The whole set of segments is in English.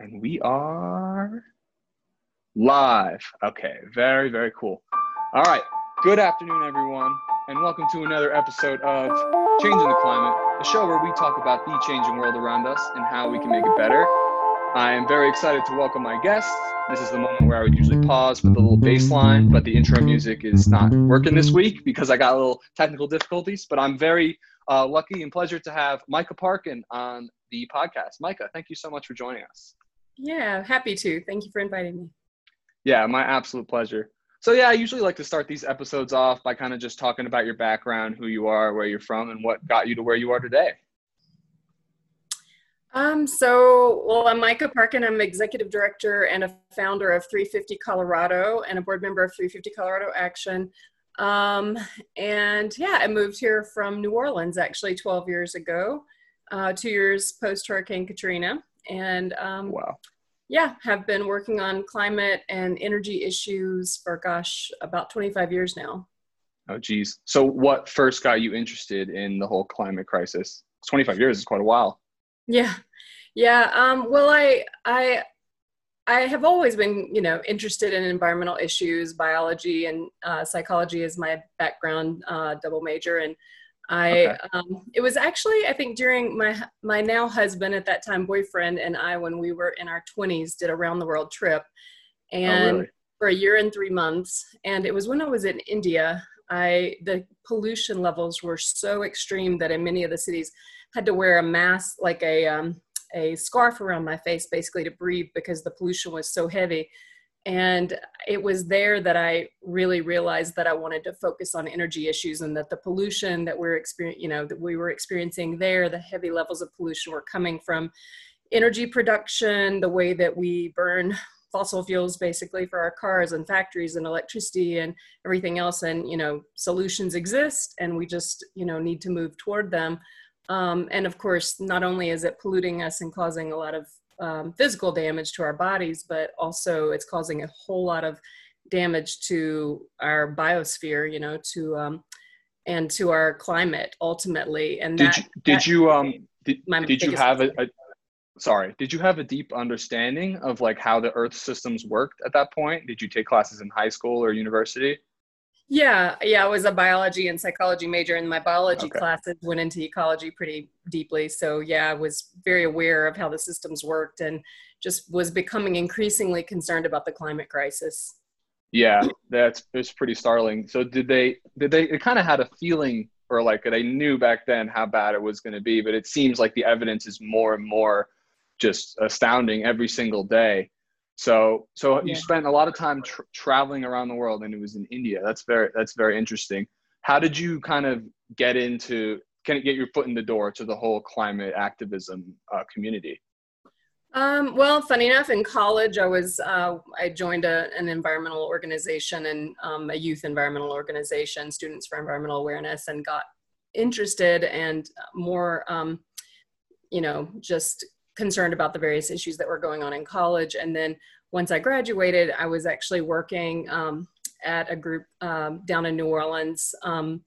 And we are live. Okay, very, very cool. All right, good afternoon, everyone, and welcome to another episode of Changing the Climate, a show where we talk about the changing world around us and how we can make it better. I am very excited to welcome my guests. This is the moment where I would usually pause with a little bass line, but the intro music is not working this week because I got a little technical difficulties. But I'm very uh, lucky and pleasure to have Micah Parkin on the podcast. Micah, thank you so much for joining us. Yeah, happy to. Thank you for inviting me. Yeah, my absolute pleasure. So, yeah, I usually like to start these episodes off by kind of just talking about your background, who you are, where you're from, and what got you to where you are today. Um, so, well, I'm Micah Parkin. I'm executive director and a founder of 350 Colorado and a board member of 350 Colorado Action. Um, and yeah, I moved here from New Orleans actually 12 years ago, uh, two years post Hurricane Katrina and um, wow yeah have been working on climate and energy issues for gosh about 25 years now. Oh geez. So what first got you interested in the whole climate crisis? 25 years is quite a while. Yeah. Yeah um, well i i i have always been you know interested in environmental issues. Biology and uh, psychology is my background uh, double major. And I okay. um, it was actually I think during my my now husband at that time boyfriend and I when we were in our 20s did a round the world trip and oh, really? for a year and 3 months and it was when I was in India I the pollution levels were so extreme that in many of the cities had to wear a mask like a um, a scarf around my face basically to breathe because the pollution was so heavy and it was there that i really realized that i wanted to focus on energy issues and that the pollution that we're experiencing you know that we were experiencing there the heavy levels of pollution were coming from energy production the way that we burn fossil fuels basically for our cars and factories and electricity and everything else. And you know solutions exist and we just you know need to move toward them. Um, and of course not only is it polluting us and causing a lot of um, physical damage to our bodies, but also it's causing a whole lot of damage to our biosphere, you know, to um, and to our climate ultimately. And did that, you, did that, you um did, did you have a, a sorry did you have a deep understanding of like how the earth systems worked at that point did you take classes in high school or university yeah, yeah, I was a biology and psychology major, and my biology okay. classes went into ecology pretty deeply. So, yeah, I was very aware of how the systems worked and just was becoming increasingly concerned about the climate crisis. Yeah, that's it's pretty startling. So, did they did they, they kind of had a feeling or like they knew back then how bad it was going to be, but it seems like the evidence is more and more just astounding every single day. So, so yeah. you spent a lot of time tr- traveling around the world, and it was in India. That's very that's very interesting. How did you kind of get into kind of get your foot in the door to the whole climate activism uh, community? Um, well, funny enough, in college, I was uh, I joined a, an environmental organization and um, a youth environmental organization, Students for Environmental Awareness, and got interested and more, um, you know, just concerned about the various issues that were going on in college. And then once I graduated, I was actually working um, at a group um, down in New Orleans, um,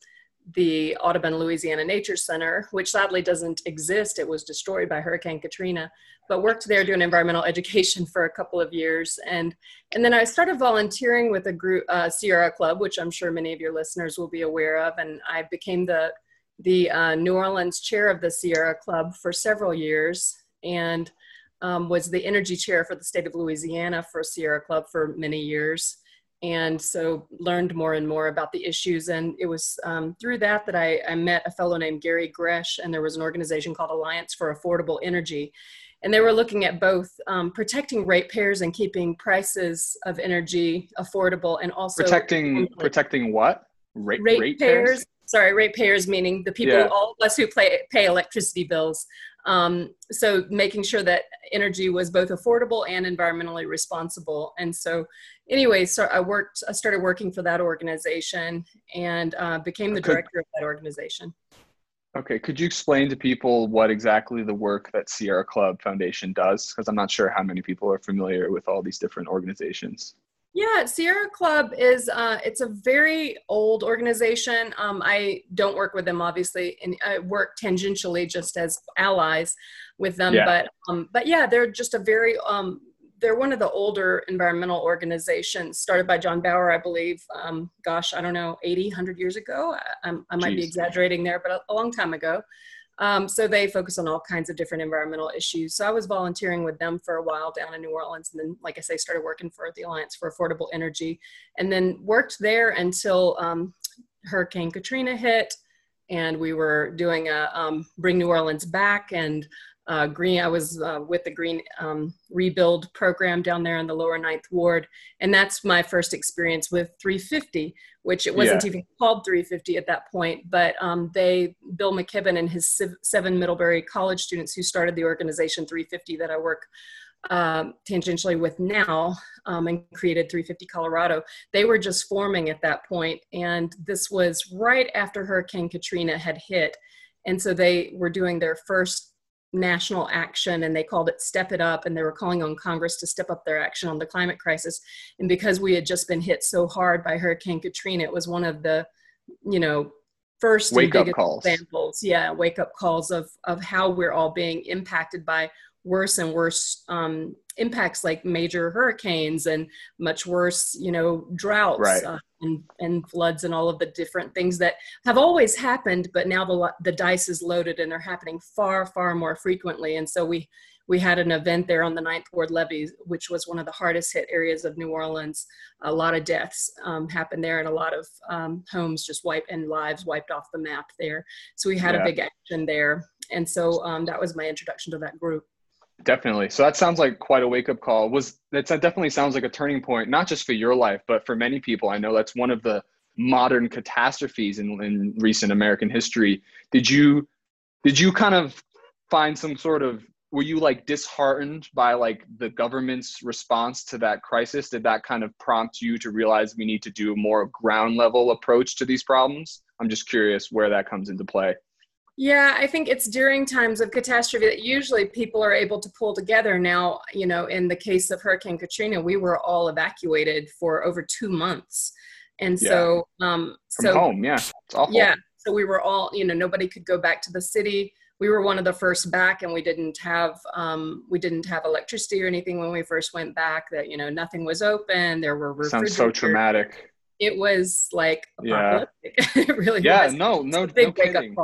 the Audubon Louisiana Nature Center, which sadly doesn't exist. It was destroyed by Hurricane Katrina, but worked there doing environmental education for a couple of years. And, and then I started volunteering with a group, uh, Sierra Club, which I'm sure many of your listeners will be aware of. And I became the, the uh, New Orleans chair of the Sierra Club for several years and um, was the energy chair for the state of Louisiana for Sierra Club for many years. And so learned more and more about the issues. And it was um, through that that I, I met a fellow named Gary Groesch, and there was an organization called Alliance for Affordable Energy. And they were looking at both um, protecting ratepayers and keeping prices of energy affordable, and also protecting protecting what Rate, ratepayers. Sorry, ratepayers meaning the people, yeah. all of us who play, pay electricity bills. Um, so making sure that energy was both affordable and environmentally responsible. And so anyway, so I worked, I started working for that organization and uh, became the director of that organization. Okay, could you explain to people what exactly the work that Sierra Club Foundation does? Because I'm not sure how many people are familiar with all these different organizations. Yeah, Sierra Club is uh, it's a very old organization. Um, I don't work with them obviously, and I work tangentially just as allies with them. Yeah. But um, but yeah, they're just a very um, they're one of the older environmental organizations started by John Bauer, I believe. Um, gosh, I don't know, 80, 100 years ago. I, I might Jeez. be exaggerating there, but a, a long time ago. Um, so they focus on all kinds of different environmental issues. So I was volunteering with them for a while down in New Orleans, and then, like I say, started working for the Alliance for Affordable Energy, and then worked there until um, Hurricane Katrina hit, and we were doing a um, Bring New Orleans Back and uh, green. I was uh, with the Green um, Rebuild program down there in the Lower Ninth Ward, and that's my first experience with 350, which it wasn't yeah. even called 350 at that point. But um, they, Bill McKibben and his seven Middlebury College students who started the organization 350 that I work um, tangentially with now um, and created 350 Colorado. They were just forming at that point, and this was right after Hurricane Katrina had hit. And so they were doing their first national action and they called it step it up and they were calling on congress to step up their action on the climate crisis. And because we had just been hit so hard by hurricane katrina it was one of the you know first wake up calls. examples. Yeah wake up calls of of how we're all being impacted by worse and worse um, impacts like major hurricanes and much worse you know droughts right. uh, and, and floods and all of the different things that have always happened but now the, the dice is loaded and they're happening far far more frequently. And so we we had an event there on the ninth ward levee which was one of the hardest hit areas of new orleans. A lot of deaths um, happened there and a lot of um, homes just wiped and lives wiped off the map there. So we had yeah. a big action there. And so um, that was my introduction to that group Definitely. So that sounds like quite a wake up call. Was that definitely sounds like a turning point, not just for your life, but for many people. I know that's one of the modern catastrophes in, in recent American history. Did you did you kind of find some sort of were you like disheartened by like the government's response to that crisis? Did that kind of prompt you to realize we need to do a more ground level approach to these problems? I'm just curious where that comes into play. Yeah, I think it's during times of catastrophe that usually people are able to pull together. Now, you know, in the case of Hurricane Katrina, we were all evacuated for over two months. And yeah. so, um, From so home, yeah, it's awful. Yeah, so we were all, you know, nobody could go back to the city. We were one of the first back, and we didn't have um, we didn't have electricity or anything when we first went back. That you know, nothing was open. There were sounds so traumatic. It was like apocalyptic. Yeah, it really yeah, was. no, no, no kidding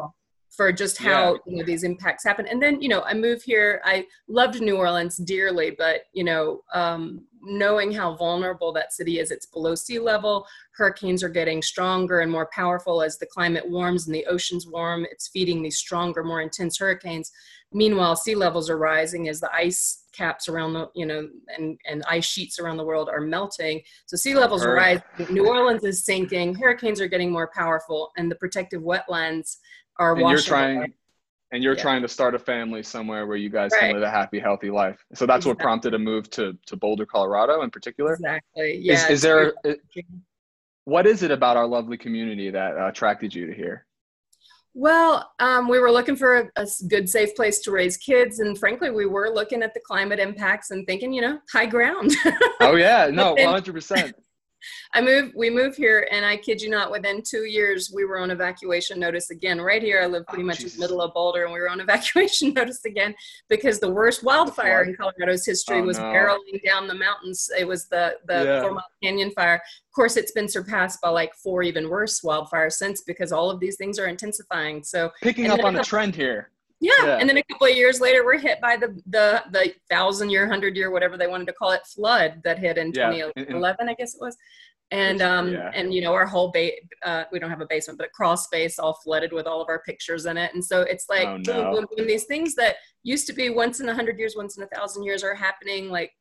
for just how yeah. you know these impacts happen. And then you know i moved here. I loved new orleans dearly but you know um, knowing how vulnerable that city is it's below sea level. Hurricanes are getting stronger and more powerful as the climate warms and the oceans warm. It's feeding these stronger more intense hurricanes. Meanwhile sea levels are rising as the ice caps around the you know and and ice sheets around the world are melting. So sea levels are rising. New orleans is sinking. Hurricanes are getting more powerful and the protective wetlands are and you're trying away. and you're yeah. trying to start a family somewhere where you guys right. can live a happy healthy life so that's exactly. what prompted a move to to boulder colorado in particular exactly yeah is, is there what is it about our lovely community that uh, attracted you to here well, um, we were looking for a, a, good, safe place to raise kids, and frankly, we were looking at the climate impacts and thinking, you know, high ground. oh yeah, no, one hundred percent. I moved, we moved here, and I kid you not, within two years, we were on evacuation notice again. Right here, I live pretty oh, much Jesus. in the middle of Boulder, and we were on evacuation notice again because the worst wildfire in Colorado's history oh, was no. barreling down the mountains. It was the the yeah. Four Mile Canyon fire. Of course, it's been surpassed by like four even worse wildfires since because all of these things are intensifying. So picking up on a trend here. Yeah. yeah. And then a couple of years later, we're hit by the the the thousand year, hundred year, whatever they wanted to call it, flood that hit in yeah. 2011, I guess it was. And um yeah. and you know our whole ba- uh, we don't have a basement, but a crawl space all flooded with all of our pictures in it. And so it's like oh, no. when, when these things that used to be once in a hundred years, once in a thousand years, are happening like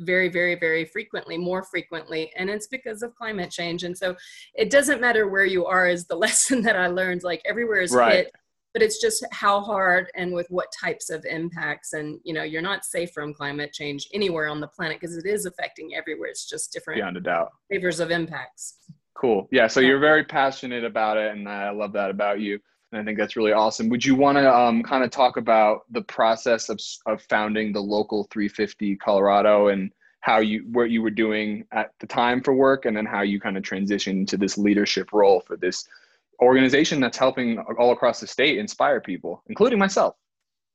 very very very frequently more frequently and it's because of climate change and so it doesn't matter where you are is the lesson that i learned like everywhere is right. hit but it's just how hard and with what types of impacts and you know you're not safe from climate change anywhere on the planet because it is affecting everywhere. It's just different beyond a doubt. flavors of impacts. Cool. Yeah so you're very passionate about it and i love that about you and i think that's really awesome. Would you want to um, kind of talk about the process of, of founding the local 350 colorado and how you what you were doing at the time for work and then how you kind of transitioned to this leadership role for this organization that's helping all across the state inspire people including myself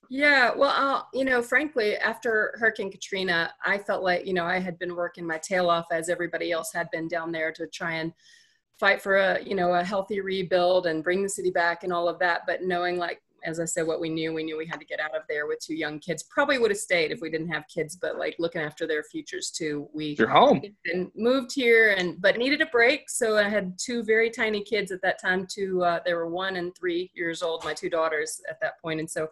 yeah, well, uh, you know, frankly, after Hurricane Katrina, I felt like, you know, I had been working my tail off as everybody else had been down there to try and fight for a, you know, a healthy rebuild and bring the city back and all of that. But knowing like as I said, what we knew, we knew we had to get out of there with two young kids. Probably would have stayed if we didn't have kids, but like looking after their futures too. We you're home and moved here, and but needed a break. So I had two very tiny kids at that time. Two, uh, they were one and three years old. My two daughters at that point, and so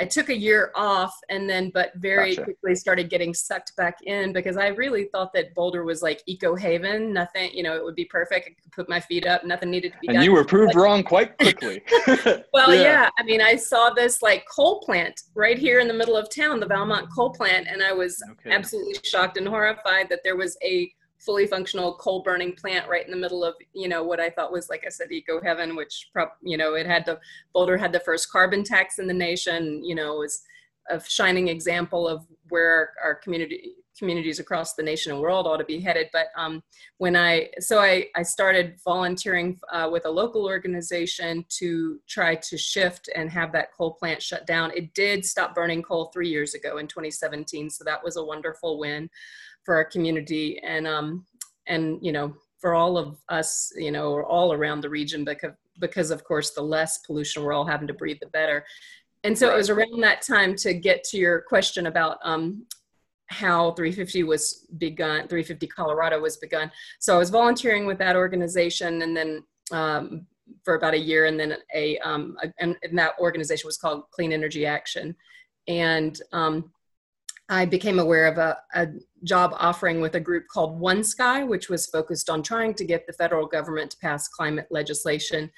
I took a year off, and then but very gotcha. quickly started getting sucked back in because I really thought that Boulder was like eco haven. Nothing, you know, it would be perfect. I could put my feet up. Nothing needed to be and done. you were proved like, wrong quite quickly. well, yeah. yeah. I mean, I I saw this like coal plant right here in the middle of town, the Valmont coal plant, and I was okay. absolutely shocked and horrified that there was a fully functional coal burning plant right in the middle of you know what I thought was like I said eco heaven, which prop, you know it had the Boulder had the first carbon tax in the nation, you know was a shining example of where our community communities across the nation and world ought to be headed. But um, when I, so I, I started volunteering uh, with a local organization to try to shift and have that coal plant shut down. It did stop burning coal three years ago in 2017. So that was a wonderful win for our community. And, um, and, you know, for all of us, you know, all around the region, because, because of course, the less pollution we're all having to breathe, the better. And so right. it was around that time to get to your question about um, how 350 was begun 350 colorado was begun. So i was volunteering with that organization and then um, for about a year and then a, um, a and, and, that organization was called clean energy action. And um, i became aware of a, a, job offering with a group called 1Sky which was focused on trying to get the federal government to pass climate legislation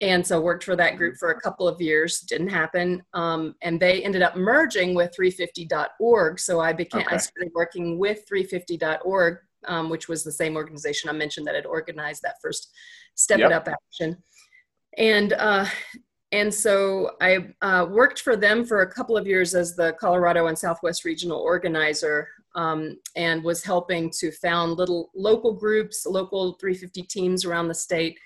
and so worked for that group for a couple of years didn't happen um, and they ended up merging with 350.org so i became okay. i started working with 350.org um, which was the same organization i mentioned that had organized that first step yep. it up action and uh, and so i uh, worked for them for a couple of years as the colorado and southwest regional organizer um, and was helping to found little local groups local 350 teams around the state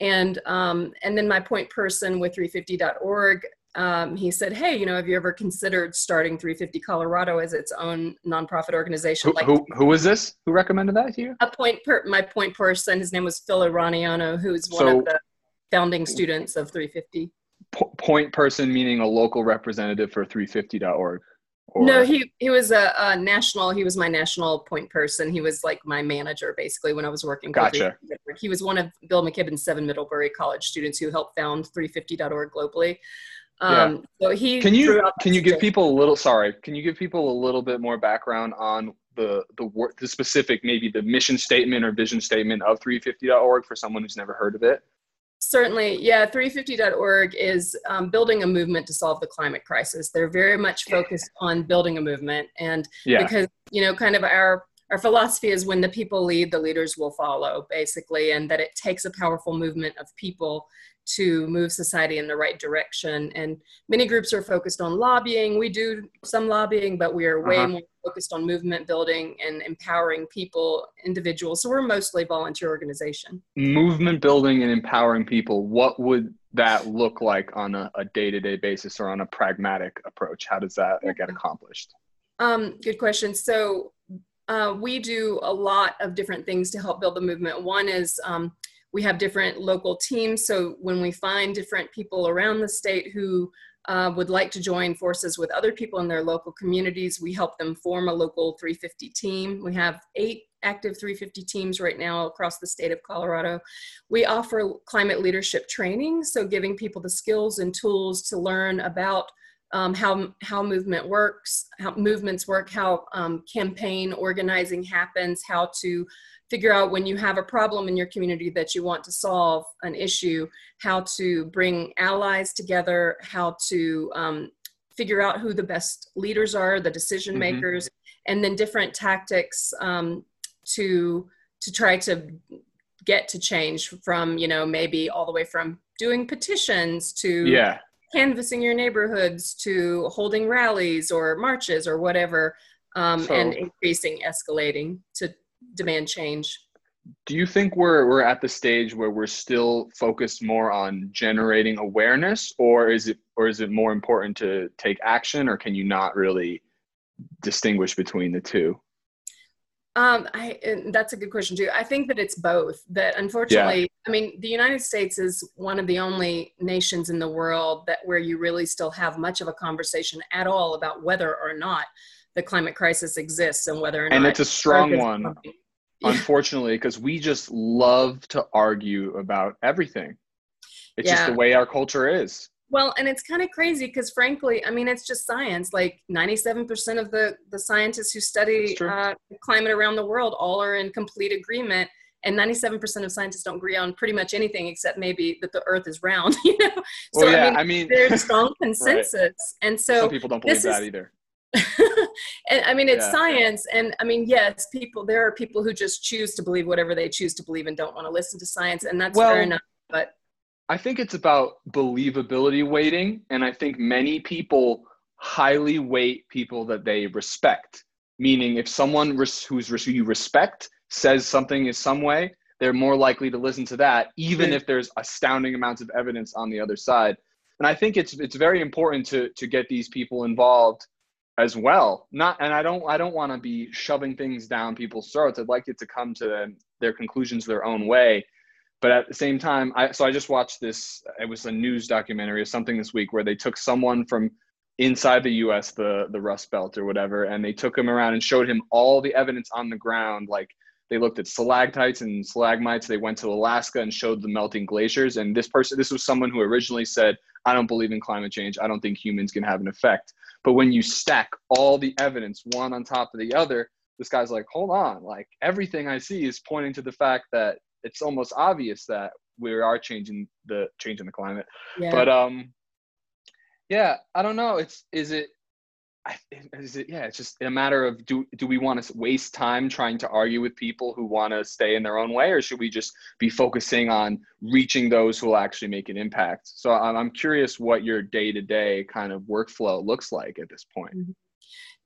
and um, and then my point person with 350.org um, he said hey you know have you ever considered starting 350 colorado as its own nonprofit organization? Who, like who, who was this? Who recommended that to you? A point per my point person his name was phil Aroneanu who's one so, of the founding students of 350 point person meaning a local representative for 350.org or? No, he he was a, a, national. He was my national point person. He was like my manager basically when I was working. Gotcha. He was one of Bill McKibben's seven Middlebury College students who helped found 350.org globally. Um, yeah. So he can you can you give people a little sorry? Can you give people a little bit more background on the the the specific maybe the mission statement or vision statement of 350.org for someone who's never heard of it? Certainly, yeah. 350.org is um, building a movement to solve the climate crisis. They're very much focused on building a movement, and yeah. because you know, kind of our our philosophy is when the people lead, the leaders will follow, basically, and that it takes a powerful movement of people to move society in the right direction. And many groups are focused on lobbying. We do some lobbying, but we are way uh-huh. more focused on movement building and empowering people, individuals. So we're mostly volunteer organization. Movement building and empowering people. What would that look like on a, a day-to-day basis or on a pragmatic approach? How does that get accomplished? Um, good question. So uh, we do a lot of different things to help build the movement. One is um, we have different local teams. So when we find different people around the state who uh, would like to join forces with other people in their local communities, we help them form a local 350 team. We have eight active 350 teams right now across the state of Colorado. We offer climate leadership training, so giving people the skills and tools to learn about um, how how movement works, how movements work, how um, campaign organizing happens, how to figure out when you have a problem in your community that you want to solve an issue, how to bring allies together, how to um, figure out who the best leaders are, the decision mm-hmm. makers, mm-hmm. and then different tactics um, to to try to get to change from you know maybe all the way from doing petitions to yeah canvassing your neighborhoods to holding rallies or marches or whatever um, So- and increasing, escalating to demand change. Do you think we're we're at the stage where we're still focused more on generating awareness, or is it or is it more important to take action, or can you not really distinguish between the two? Um, I and that's a good question too. I think that it's both. That unfortunately, I mean, the United States is one of the only nations in the world that where you really still have much of a conversation at all about whether or not the climate crisis exists and whether or not. And it's a strong one. Yeah. unfortunately, because we just love to argue about everything. It's just the way our culture is. Well, and it's kind of crazy because, frankly, I mean, it's just science. Like 97% of the, the scientists who study uh, climate around the world all are in complete agreement. And 97% of scientists don't agree on pretty much anything except maybe that the earth is round, you know? Well, so, yeah, I mean, I mean, there's strong consensus. And so, some people don't believe that is- either. and I mean, it's Yeah. science. And I mean, yes, people, there are people who just choose to believe whatever they choose to believe and don't want to listen to science. And that's Well, fair enough. But I think it's about believability weighting, and I think many people highly weight people that they respect. Meaning, if someone res- who's res- who you respect says something is some way, they're more likely to listen to that, even if there's astounding amounts of evidence on the other side. And I think it's it's very important to to get these people involved as well. Not, and I don't I don't want to be shoving things down people's throats. I'd like it to come to them, their conclusions their own way but at the same time i so i just watched this it was a news documentary or something this week where they took someone from inside the us the the rust belt or whatever and they took him around and showed him all the evidence on the ground. Like they looked at stalactites and stalagmites they went to alaska and showed the melting glaciers and this person this was someone who originally said i don't believe in climate change i don't think humans can have an effect. But when you stack all the evidence one on top of the other this guy's like hold on like everything i see is pointing to the fact that it's almost obvious that we are changing the changing the climate. Yeah. but um yeah i don't know. It's is it is it yeah it's just a matter of do do we want to waste time trying to argue with people who want to stay in their own way or should we just be focusing on reaching those who will actually make an impact? So i'm, I'm curious what your day-to-day kind of workflow looks like at this point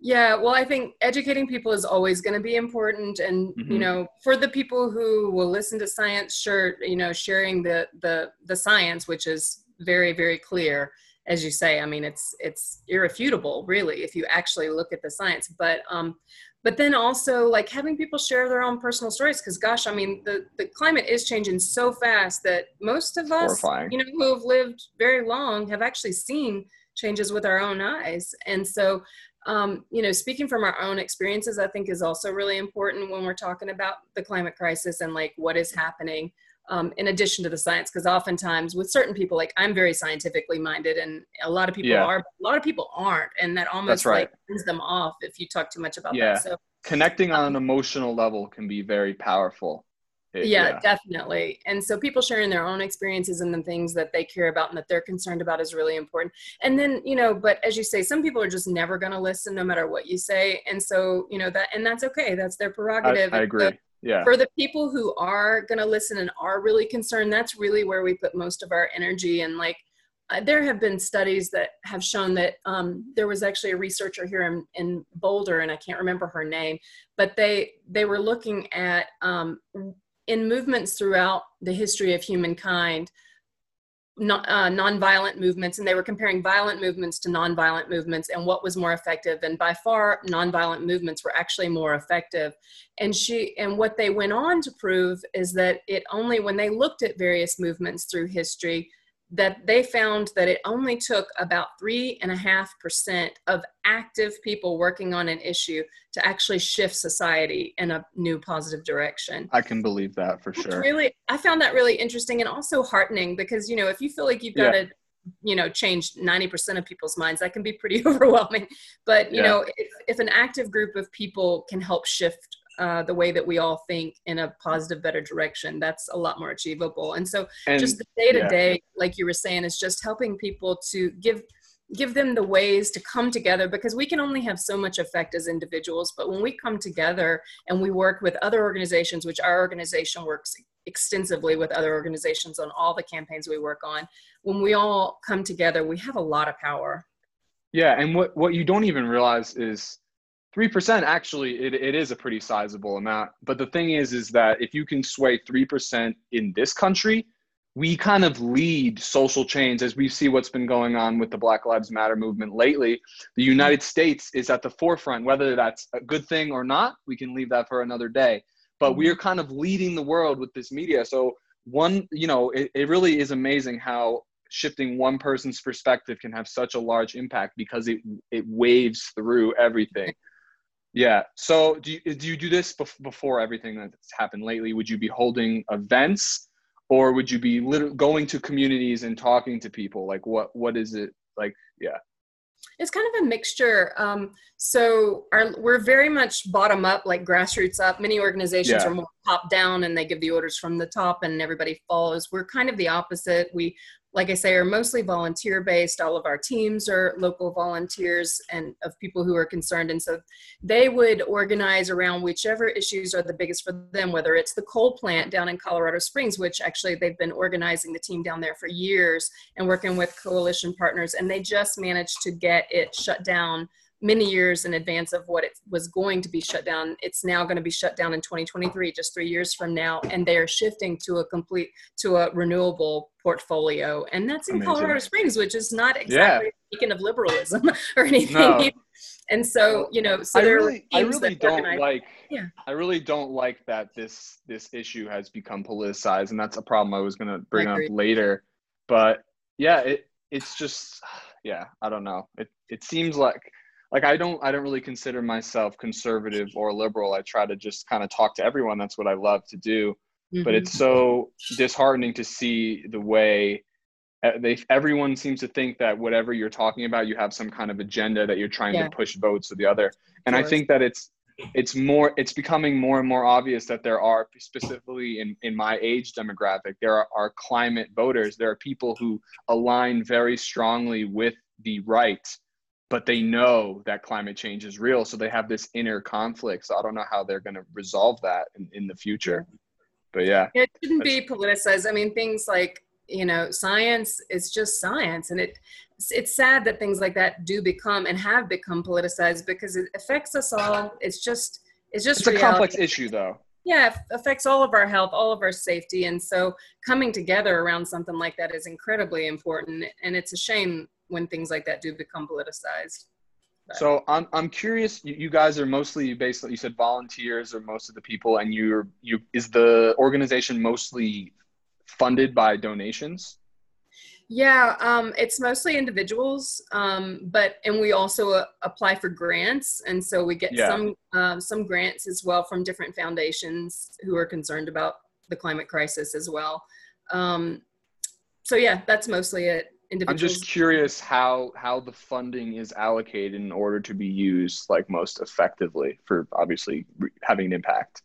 Yeah, well, I think educating people is always going to be important, and you Mhm. know, for the people who will listen to science, sure, you know, sharing the the the science, which is very very clear, as you say. I mean, it's it's irrefutable, really, if you actually look at the science. But um, but then also like having people share their own personal stories, because gosh, I mean, the the climate is changing so fast that most of us, horrifying you know, who have lived very long, have actually seen changes with our own eyes, and so um, you know, speaking from our own experiences, I think is also really important when we're talking about the climate crisis and like what is happening. Um, in addition to the science, because oftentimes with certain people, like I'm very scientifically minded, and a lot of people Yeah. are, but a lot of people aren't, and that almost right. like turns them off if you talk too much about Yeah. that. So connecting on an emotional level can be very powerful It- yeah, definitely. And so people sharing their own experiences and the things that they care about and that they're concerned about is really important. And then, you know, but as you say, some people are just never going to listen no matter what you say. And so, you know, that, and that's okay. That's their prerogative. I so agree yeah For the people who are going to listen and are really concerned, that's really where we put most of our energy. And like, uh, there have been studies that have shown that um, there was actually a researcher here in, in Boulder, and I can't remember her name, but they they were looking at um, in movements throughout the history of humankind, non, uh, nonviolent movements, and they were comparing violent movements to nonviolent movements and what was more effective. And by far, nonviolent movements were actually more effective. And she and what they went on to prove is that it only when they looked at various movements through history that they found that it only took about three and a half percent of active people working on an issue to actually shift society in a new positive direction. i can believe that for It's sure really, I found that really interesting and also heartening because you know if you feel like you've got to, you know, change ninety percent of people's minds, that can be pretty overwhelming. But you Yeah. know, if, if an active group of people can help shift uh, the way that we all think in a positive, better direction, that's a lot more achievable. And so and just the day to day like you were saying is just helping people to give give them the ways to come together because we can only have so much effect as individuals. But when we come together and we work with other organizations which our organization works extensively with other organizations on all the campaigns we work on when we all come together we have a lot of power. Yeah, and what what you don't even realize is 3% actually it, it is a pretty sizable amount. But the thing is is that if you can sway 3% in this country we kind of lead social change as we see what's been going on with the black lives matter movement lately. The united states is at the forefront whether that's a good thing or not we can leave that for another day. But we are kind of leading the world with this media. So one you know it, it really is amazing how shifting one person's perspective can have such a large impact because it it waves through everything yeah. So do you, do you do this before everything that's happened lately? Would you be holding events or would you be going to communities and talking to people? Like what, what is it like? Yeah. It's kind of a mixture. Um, so our, we're very much bottom up, like grassroots up. Many organizations yeah. are more top down and they give the orders from the top and everybody follows. We're kind of the opposite. We like I say, are mostly volunteer based. All of our teams are local volunteers and of people who are concerned. And so they would organize around whichever issues are the biggest for them, whether it's the coal plant down in Colorado Springs, which actually they've been organizing the team down there for years and working with coalition partners. And they just managed to get it shut down many years in advance of what it was going to be shut down. It's now going to be shut down in 2023, just three years from now, and they are shifting to a complete to a renewable portfolio, and that's in Amazing. Colorado Springs, which is not exactly yeah. speaking of liberalism or anything. No. And so, you know, so I really, I really don't like. Yeah. I really don't like that this this issue has become politicized, and that's a problem I was going to bring up later. But yeah, it it's just yeah, I don't know. It it seems like like I don't I don't really consider myself conservative or liberal. I try to just kind of talk to everyone. That's what I love to do. Mm-hmm. But it's so disheartening to see the way uh, they everyone seems to think that whatever you're talking about, you have some kind of agenda that you're trying yeah. to push votes to the other. And I think that it's it's more it's becoming more and more obvious that there are specifically in, in my age demographic there are, are climate voters there are people who align very strongly with the right but they know that climate change is real so they have this inner conflict. So i don't know how they're going to resolve that in, in the future. But yeah it shouldn't be politicized. I mean things like you know science is just science and it it's sad that things like that do become and have become politicized because it affects us all. It's just it's just it's reality. a complex issue though. Yeah it affects all of our health all of our safety and so coming together around something like that is incredibly important and it's a shame when things like that do become politicized. So I'm I'm curious. You, you guys are mostly basically you said volunteers are most of the people, and you're you is the organization mostly funded by donations? Yeah, um, it's mostly individuals, um, but and we also uh, apply for grants, and so we get yeah. some um, some grants as well from different foundations who are concerned about the climate crisis as well. Um, so yeah, that's mostly it. I'm just curious how how the funding is allocated in order to be used like most effectively for obviously having an impact.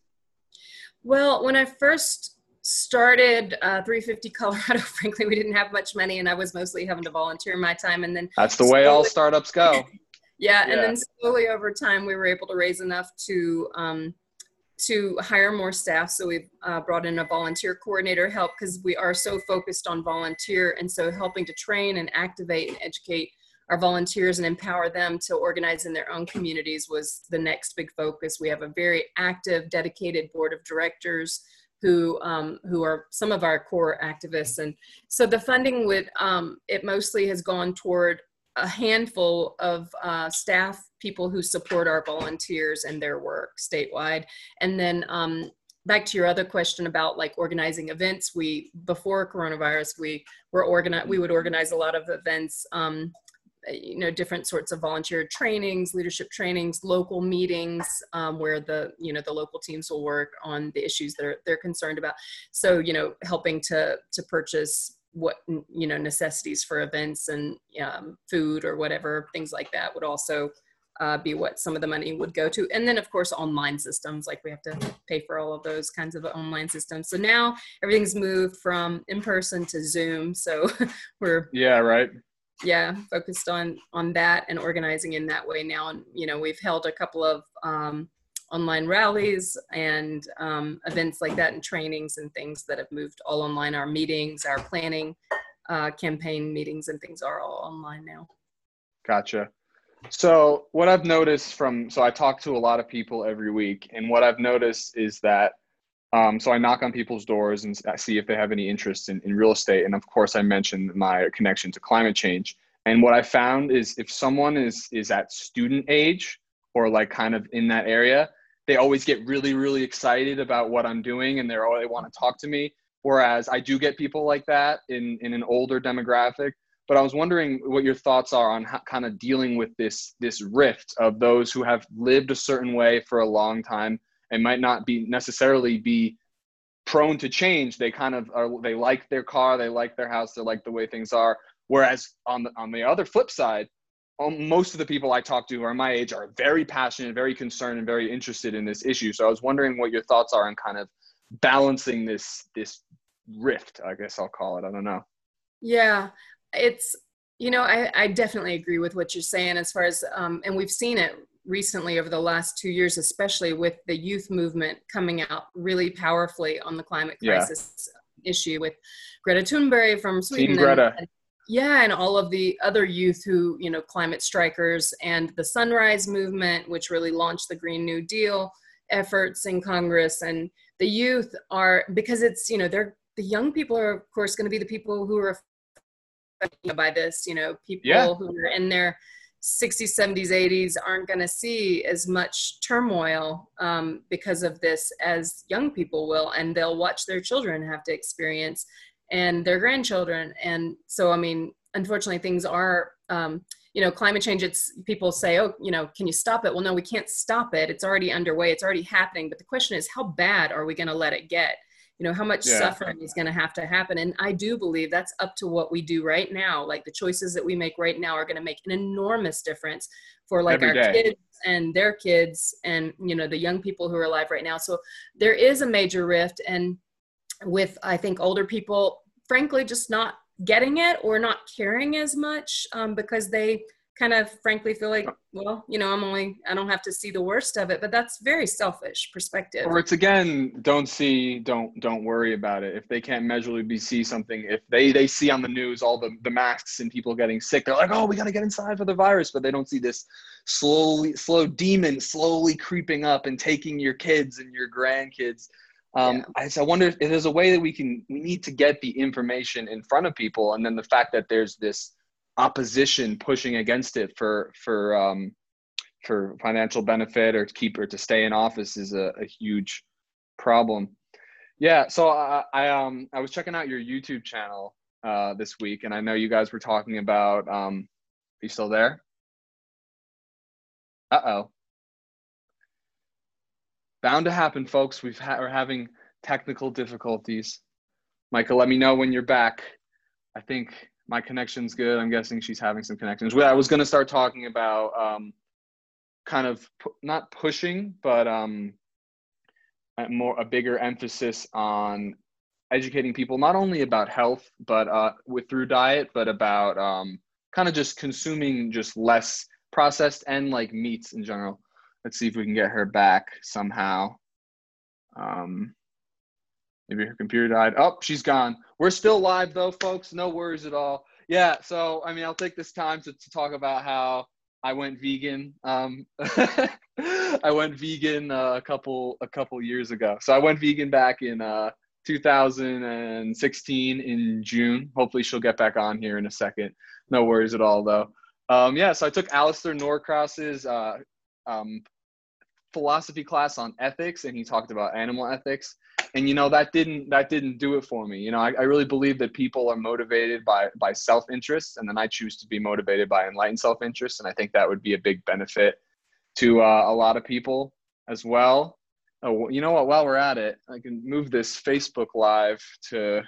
Well, when I first started uh, 350 Colorado, frankly, we didn't have much money, and I was mostly having to volunteer my time. And then that's the way all startups go. yeah, yeah, and then slowly over time, we were able to raise enough to um, to hire more staff. So we've uh, brought in a volunteer coordinator help because we are so focused on volunteer. And so helping to train and activate and educate our volunteers and empower them to organize in their own communities was the next big focus. We have a very active, dedicated board of directors who um, who are some of our core activists. And so the funding would um, it mostly has gone toward a handful of uh, staff people who support our volunteers and their work statewide. And then um, back to your other question about like organizing events, we before coronavirus we were organize we would organize a lot of events. Um, you know different sorts of volunteer trainings leadership trainings local meetings um, where the you know the local teams will work on the issues that are, they're concerned about so you know helping to to purchase what you know necessities for events and um, food or whatever things like that would also uh, be what some of the money would go to. And then of course online systems like we have to pay for all of those kinds of online systems. So now everything's moved from in person to zoom so we're yeah right. Yeah focused on on that and organizing in that way now. And you know we've held a couple of um, online rallies and um, events like that and trainings and things that have moved all online. Our meetings, our planning, uh, campaign meetings and things are all online now. Gotcha. So what I've noticed from so I talk to a lot of people every week, and what I've noticed is that um, so I knock on people's doors and see if they have any interest in, in real estate, and of course I mentioned my connection to climate change. And what I found is if someone is is at student age or like kind of in that area, they always get really really excited about what I'm doing, and they're all they want to talk to me. Whereas I do get people like that in in an older demographic but I was wondering what your thoughts are on how, kind of dealing with this this rift of those who have lived a certain way for a long time and might not be necessarily be prone to change. They kind of are. They like their car, they like their house, they like the way things are. Whereas on the on the other flip side, most of the people I talk to who are my age are very passionate, very concerned, and very interested in this issue. So I was wondering what your thoughts are on kind of balancing this this rift. I guess I'll call it. I don't know. Yeah, it's you know I, I definitely agree with what you're saying as far as um, and we've seen it recently over the last two years especially with the youth movement coming out really powerfully on the climate crisis yeah. issue with greta thunberg from sweden Team greta. And, yeah and all of the other youth who you know climate strikers and the sunrise movement which really launched the green new deal efforts in congress and the youth are because it's you know they're the young people are of course going to be the people who are affected by this. You know, people yeah. who are in their 60s, 70s, 80s aren't going to see as much turmoil um, because of this as young people will, and they'll watch their children have to experience and their grandchildren. And so, I mean, unfortunately, things are. Um, you know, climate change, it's people say, oh, you know, can you stop it? Well, no, we can't stop it. It's already underway. It's already happening. But the question is, how bad are we going to let it get? you know how much yeah. suffering is going to have to happen and i do believe that's up to what we do right now like the choices that we make right now are going to make an enormous difference for like Every our day. kids and their kids and you know the young people who are alive right now so there is a major rift and with i think older people frankly just not getting it or not caring as much um, because they kind of frankly feel like well you know i'm only i don't have to see the worst of it. But that's very selfish perspective. Or it's again don't see don't don't worry about it. If they can't measurably see something if they they see on the news all the the masks and people getting sick they're like oh we got to get inside for the virus. But they don't see this slowly slow demon slowly creeping up and taking your kids and your grandkids um, yeah. I, I wonder if there's a way that we can we need to get the information in front of people and then the fact that there's this opposition pushing against it for for um, for financial benefit or to keep or to stay in office is a, a huge problem. Yeah, so I, I um I was checking out your YouTube channel uh, this week, and I know you guys were talking about. Um, are you still there? Uh oh. Bound to happen, folks. We've ha- we're having technical difficulties. Michael, let me know when you're back. I think my connection's good. I'm guessing she's having some connections. I was going to start talking about um, kind of pu- not pushing, but um, a more a bigger emphasis on educating people not only about health, but uh, with through diet, but about um, kind of just consuming just less processed and like meats in general. Let's see if we can get her back somehow. Um, Maybe her computer died. Oh, she's gone. We're still live though, folks. No worries at all. Yeah. So, I mean, I'll take this time to, to talk about how I went vegan. Um, I went vegan uh, a couple a couple years ago. So I went vegan back in uh, 2016 in June. Hopefully, she'll get back on here in a second. No worries at all, though. Um, yeah. So I took Alistair Norcross's uh, um, philosophy class on ethics, and he talked about animal ethics. And you know that didn't that didn't do it for me. You know I, I really believe that people are motivated by by self-interest and then i choose to be motivated by enlightened self-interest and i think that would be a big benefit to uh, a lot of people as well. Oh, you know what? While we're at it i can move this facebook live to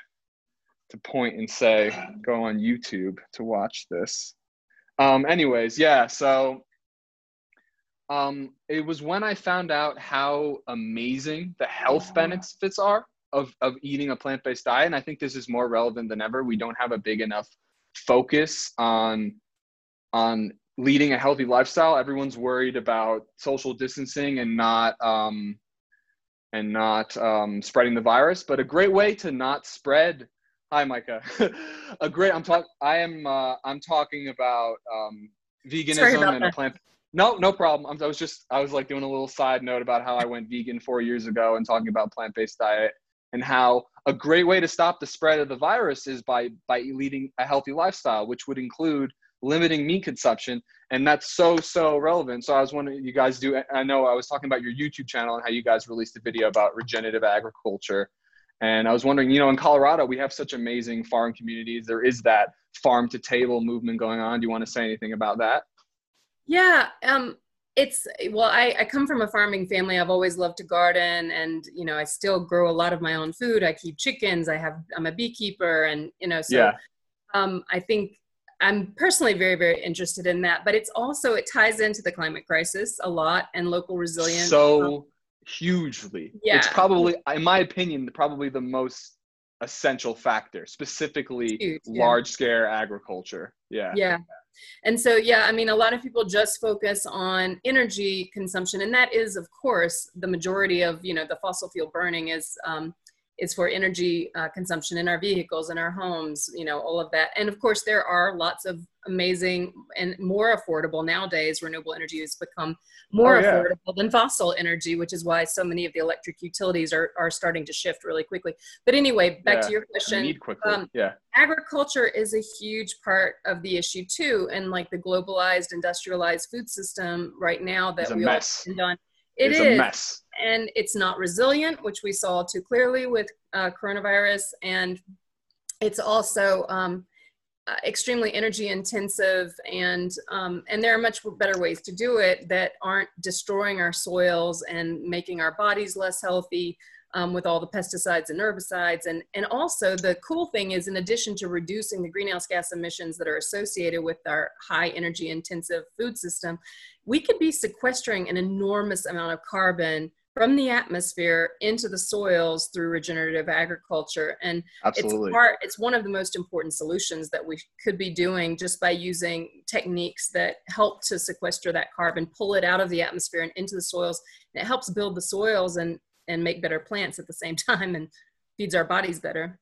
to point and say go on youtube to watch this. Um anyways yeah so um, it was when I found out how amazing the health benefits are of, of eating a plant based diet. And I think this is more relevant than ever. We don't have a big enough focus on on leading a healthy lifestyle. Everyone's worried about social distancing and not um, and not um, spreading the virus. But a great way to not spread. Hi, Micah. a great. I'm talking. I am. Uh, I'm talking about um, veganism and plant. No, no problem. I was just I was like doing a little side note about how I went vegan four years ago and talking about plant based diet and how a great way to stop the spread of the virus is by by leading a healthy lifestyle, which would include limiting meat consumption. And that's so so relevant. So i was wondering you guys do i know i was talking about your youtube channel and how you guys released a video about regenerative agriculture. And i was wondering you know in colorado we have such amazing farm communities. There is that farm to table movement going on. Do you want to say anything about that yeah um it's well I, I come from a farming family. I've always loved to garden and you know i still grow a lot of my own food. I keep chickens. I have i'm a beekeeper and you know so yeah. um, i think i'm personally very very interested in that but it's also it ties into the climate crisis a lot and local resilience. So hugely. Yeah. it's probably in my opinion probably the most essential factor specifically Huge, large yeah. scale agriculture. Yeah. Yeah and so, yeah, I mean, a lot of people just focus on energy consumption, and that is, of course, the majority of you know the fossil fuel burning is um, is for energy uh, consumption in our vehicles, in our homes, you know, all of that. And of course, there are lots of amazing and more affordable nowadays. Renewable energy has become more oh, yeah. affordable than fossil energy, which is why so many of the electric utilities are, are starting to shift really quickly. But anyway, back yeah. to your question. Um, yeah. Agriculture is a huge part of the issue too, and like the globalized, industrialized food system right now that we all depend on. It it's is. a mess and it's not resilient, which we saw too clearly with uh, coronavirus. And it's also um, uh, extremely energy intensive, and um, and there are much better ways to do it that aren't destroying our soils and making our bodies less healthy um, with all the pesticides and herbicides. And, and also the cool thing is in addition to reducing the greenhouse gas emissions that are associated with our high energy intensive food system, we could be sequestering an enormous amount of carbon from the atmosphere into the soils through regenerative agriculture and Absolutely. it's part it's one of the most important solutions that we could be doing just by using techniques that help to sequester that carbon pull it out of the atmosphere and into the soils and it helps build the soils and and make better plants at the same time and feeds our bodies better.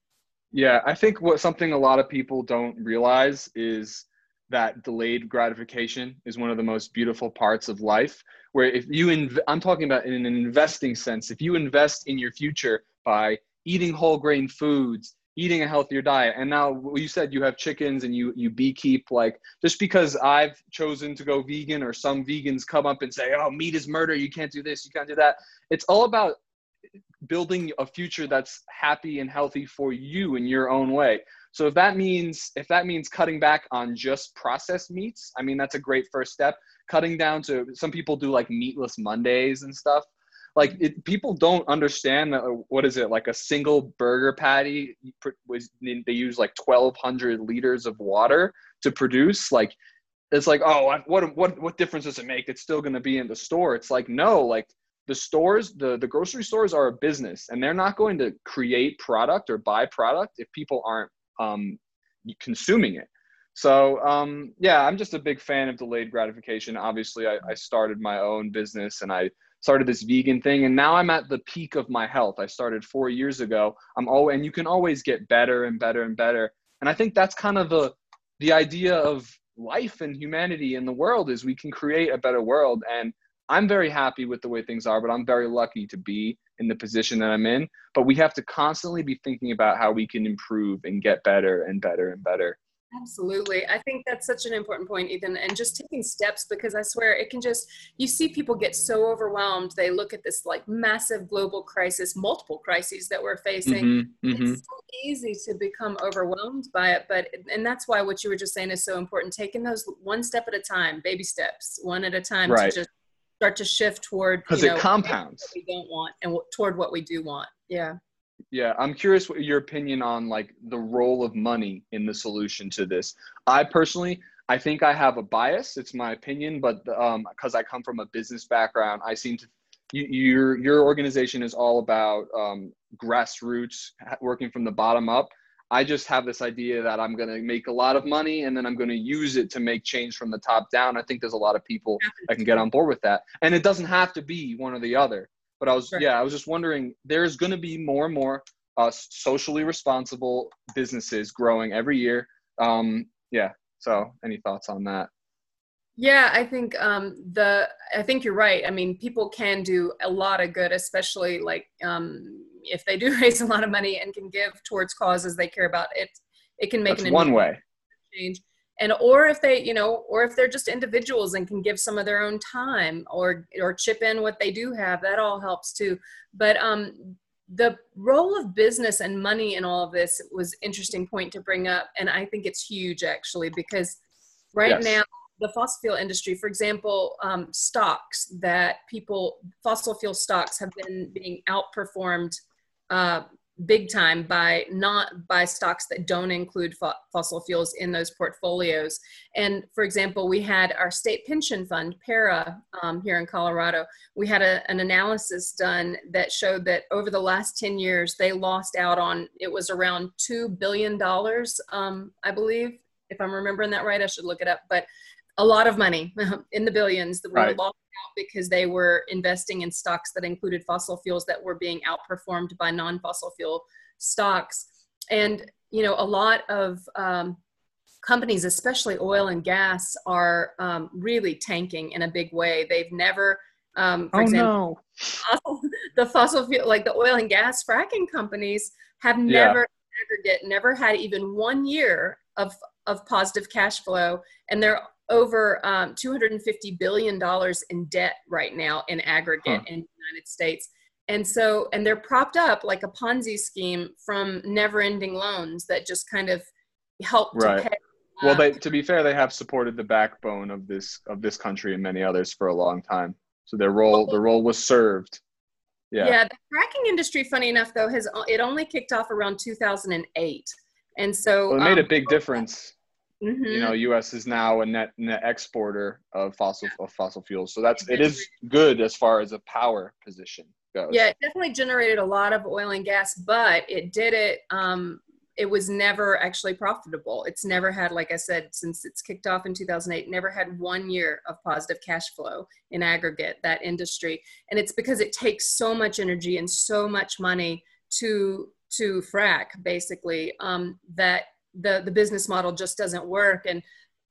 Yeah, I think what something a lot of people don't realize is that delayed gratification is one of the most beautiful parts of life. Where if you, inv- I'm talking about in an investing sense, if you invest in your future by eating whole grain foods, eating a healthier diet, and now you said you have chickens and you you beekeep, like just because I've chosen to go vegan or some vegans come up and say, oh, meat is murder, you can't do this, you can't do that. It's all about building a future that's happy and healthy for you in your own way. So if that means if that means cutting back on just processed meats, I mean that's a great first step. Cutting down to some people do like meatless Mondays and stuff. Like it, people don't understand that. Uh, what is it like a single burger patty was they use like 1,200 liters of water to produce. Like it's like oh what what what difference does it make? It's still going to be in the store. It's like no like the stores the the grocery stores are a business and they're not going to create product or buy product if people aren't um, consuming it. So um, yeah i'm just a big fan of delayed gratification. Obviously I, I started my own business and i started this vegan thing and now i'm at the peak of my health. I started four years ago. I'm all and you can always get better and better and better. And i think that's kind of the the idea of life and humanity in the world is we can create a better world and I'm very happy with the way things are, but I'm very lucky to be in the position that I'm in. But we have to constantly be thinking about how we can improve and get better and better and better. Absolutely. I think that's such an important point, Ethan, and just taking steps because I swear it can just, you see people get so overwhelmed. They look at this like massive global crisis, multiple crises that we're facing. Mm-hmm, mm-hmm. It's so easy to become overwhelmed by it. But, and that's why what you were just saying is so important. Taking those one step at a time, baby steps, one at a time right. to just start to shift toward because it compounds. we don't want and toward what we do want. Yeah. Yeah i'm curious what your opinion on like the role of money in the solution to this. I personally i think i have a bias it's my opinion but um because i come from a business background i seem to you, your your organization is all about um, grassroots working from the bottom up I just have this idea that I'm going to make a lot of money and then I'm going to use it to make change from the top down. I think there's a lot of people that can get on board with that. And it doesn't have to be one or the other. But I was, right. yeah, I was just wondering there's going to be more and more uh, socially responsible businesses growing every year. Um, yeah. So, any thoughts on that? Yeah, I think um, the I think you're right. I mean, people can do a lot of good, especially like um, if they do raise a lot of money and can give towards causes they care about. It it can make That's an one way. change. And or if they, you know, or if they're just individuals and can give some of their own time or or chip in what they do have, that all helps too. But um, the role of business and money in all of this was interesting point to bring up, and I think it's huge actually because right Yes. now the fossil fuel industry, for example, um, stocks that people fossil fuel stocks have been being outperformed uh, big time by not by stocks that don't include fo- fossil fuels in those portfolios. And for example, we had our state pension fund, PERA, um, here in Colorado. We had a, an analysis done that showed that over the last 10 years, they lost out on it was around $2 billion, um, I believe. If I'm remembering that right, I should look it up. But a lot of money in the billions that were Right. lost out because they were investing in stocks that included fossil fuels that were being outperformed by non-fossil fuel stocks. And you know, a lot of um, companies, especially oil and gas, are um, really tanking in a big way. They've never, um, for oh example, no. the fossil fuel, like the oil and gas fracking companies, have Yeah. never aggregate never had even one year of of positive cash flow, and they're over um, 250 billion dollars in debt right now in aggregate Huh. in the United States. And so, and they're propped up like a Ponzi scheme from never-ending loans that just kind of help Right. to pay. Well, they to be fair, they have supported the backbone of this of this country and many others for a long time. So their role the role was served. Yeah. Yeah, the fracking industry, funny enough, though, has it only kicked off around 2008, and so Well, it made a um, big difference. Mhm. You know, U.S. is now a net net exporter of fossil of fossil fuels. So that's it is good as far as a power position goes. Yeah, it definitely generated a lot of oil and gas, but it did it. Um, it was never actually profitable. It's never had, like I said, since it's kicked off in 2008, never had one year of positive cash flow in aggregate, that industry. And it's because it takes so much energy and so much money to to frack, basically, um, that the, the business model just doesn't work. And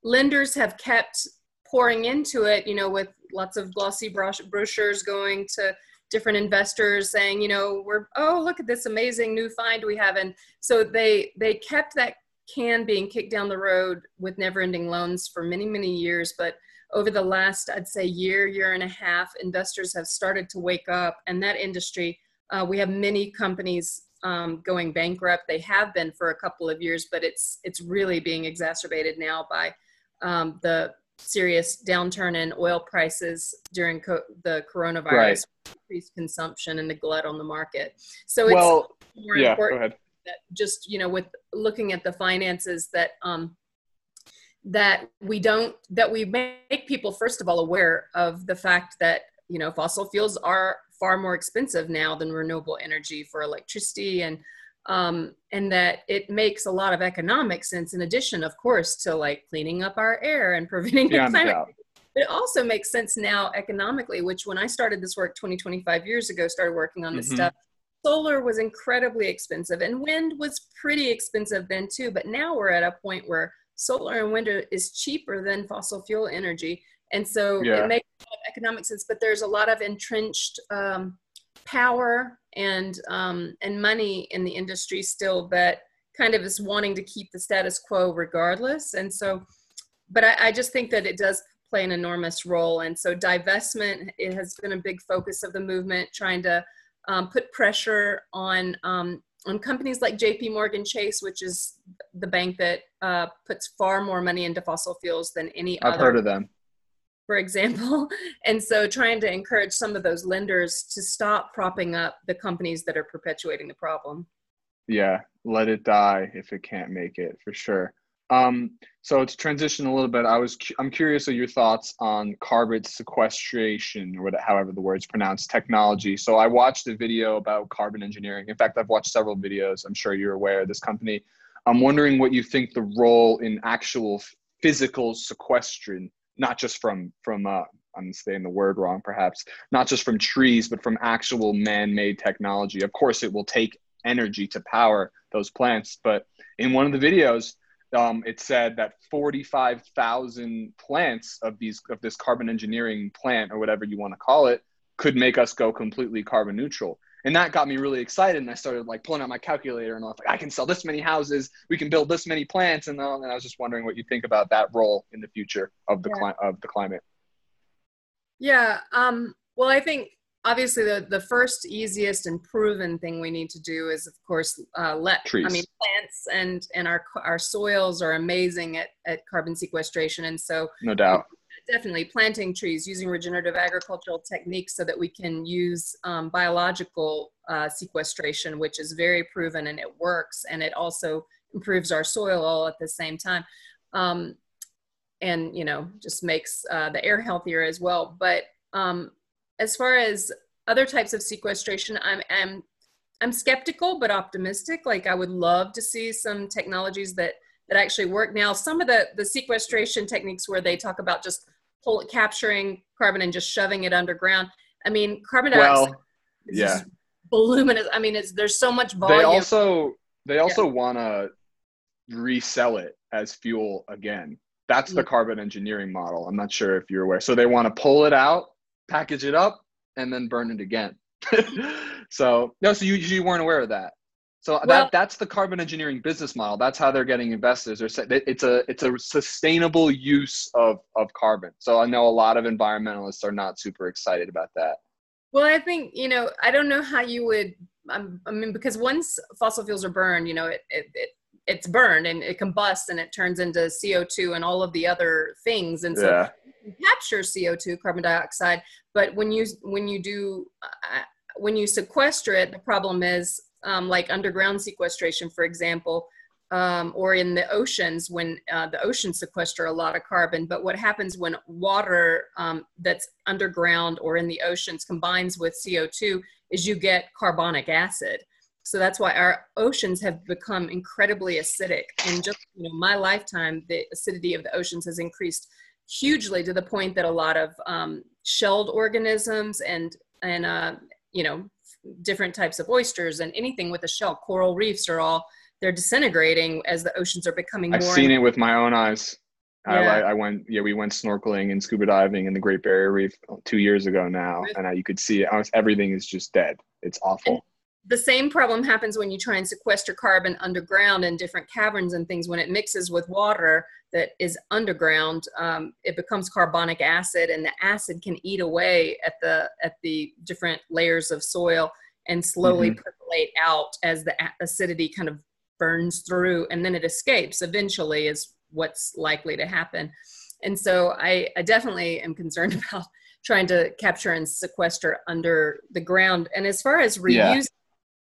lenders have kept pouring into it, you know, with lots of glossy brochures going to different investors saying, you know, we're oh look at this amazing new find we have, and so they they kept that can being kicked down the road with never-ending loans for many many years, but over the last I'd say year year and a half, investors have started to wake up, and that industry uh, we have many companies um, going bankrupt. They have been for a couple of years, but it's it's really being exacerbated now by um, the serious downturn in oil prices during co- the coronavirus, Right. increased consumption, and the glut on the market. So it's Well, more yeah. Go important ahead. that just you know with looking at the finances that um that we don't that we make people first of all aware of the fact that you know fossil fuels are far more expensive now than renewable energy for electricity. And um, and that it makes a lot of economic sense in addition of course to like cleaning up our air and preventing climate but it also makes sense now economically which when i started this work 20 25 years ago started working on this Mhm. stuff solar was incredibly expensive and wind was pretty expensive then too. But now we're at a point where solar and wind is cheaper than fossil fuel energy and so Yeah. it makes a lot of economic sense but there's a lot of entrenched um, power and um, and money in the industry still that kind of is wanting to keep the status quo regardless and so but I, I just think that it does play an enormous role and so divestment it has been a big focus of the movement trying to um, put pressure on um, on companies like JP Morgan Chase, which is the bank that uh, puts far more money into fossil fuels than any other I've heard of them. For example. And so, trying to encourage some of those lenders to stop propping up the companies that are perpetuating the problem. Yeah, let it die if it can't make it for sure. Um, so to transition a little bit, I was cu- I'm curious of your thoughts on carbon sequestration or whatever, however the word's pronounced technology. So I watched a video about carbon engineering. In fact, I've watched several videos. I'm sure you're aware of this company. I'm wondering what you think the role in actual physical sequestration, not just from from uh, I'm saying the word wrong perhaps, not just from trees, but from actual man-made technology. Of course, it will take energy to power those plants. But in one of the videos, um, it said that 45,000 plants of these of this carbon engineering plant or whatever you want to call it could make us go completely carbon neutral. And that got me really excited. And I started like pulling out my calculator and I was like, I can sell this many houses. We can build this many plants. And, uh, and I was just wondering what you think about that role in the future of the, yeah. cli- of the climate. Yeah. Um, well, I think obviously the, the first easiest and proven thing we need to do is of course uh, let Trees. i mean plants and and our our soils are amazing at, at carbon sequestration and so no doubt definitely planting trees using regenerative agricultural techniques so that we can use um, biological uh, sequestration which is very proven and it works and it also improves our soil all at the same time um, and you know just makes uh, the air healthier as well but um, as far as other types of sequestration, I'm, I'm, I'm skeptical but optimistic. Like I would love to see some technologies that that actually work. Now, some of the the sequestration techniques where they talk about just pull, capturing carbon and just shoving it underground. I mean, carbon dioxide. Well, yeah. Voluminous. I mean, it's there's so much volume. They also they also yeah. want to resell it as fuel again. That's the carbon engineering model. I'm not sure if you're aware. So they want to pull it out package it up, and then burn it again. so no, so you you weren't aware of that. So well, that that's the carbon engineering business model. That's how they're getting investors. They're it's a it's a sustainable use of of carbon. So I know a lot of environmentalists are not super excited about that. Well, I think you know I don't know how you would. Um, I mean, because once fossil fuels are burned, you know it, it, it it's burned and it combusts and it turns into CO2 and all of the other things. And so yeah capture CO2, carbon dioxide, but when you when you do uh, when you sequester it, the problem is um, like underground sequestration, for example, um, or in the oceans when uh, the oceans sequester a lot of carbon. But what happens when water um, that's underground or in the oceans combines with CO2 is you get carbonic acid. So that's why our oceans have become incredibly acidic. In just you know, my lifetime, the acidity of the oceans has increased hugely to the point that a lot of um, shelled organisms and and uh, you know different types of oysters and anything with a shell. Coral reefs are all they're disintegrating as the oceans are becoming more i've seen it with my own eyes. Yeah. I, I went yeah we went snorkeling and scuba diving in the great barrier reef two years ago now and I, you could see it. Everything is just dead. It's awful the same problem happens when you try and sequester carbon underground in different caverns and things. When it mixes with water that is underground um, it becomes carbonic acid and the acid can eat away at the at the different layers of soil and slowly mm-hmm. percolate out as the acidity kind of burns through and then it escapes eventually is what's likely to happen. And so i, I definitely am concerned about trying to capture and sequester under the ground. And as far as reuse yeah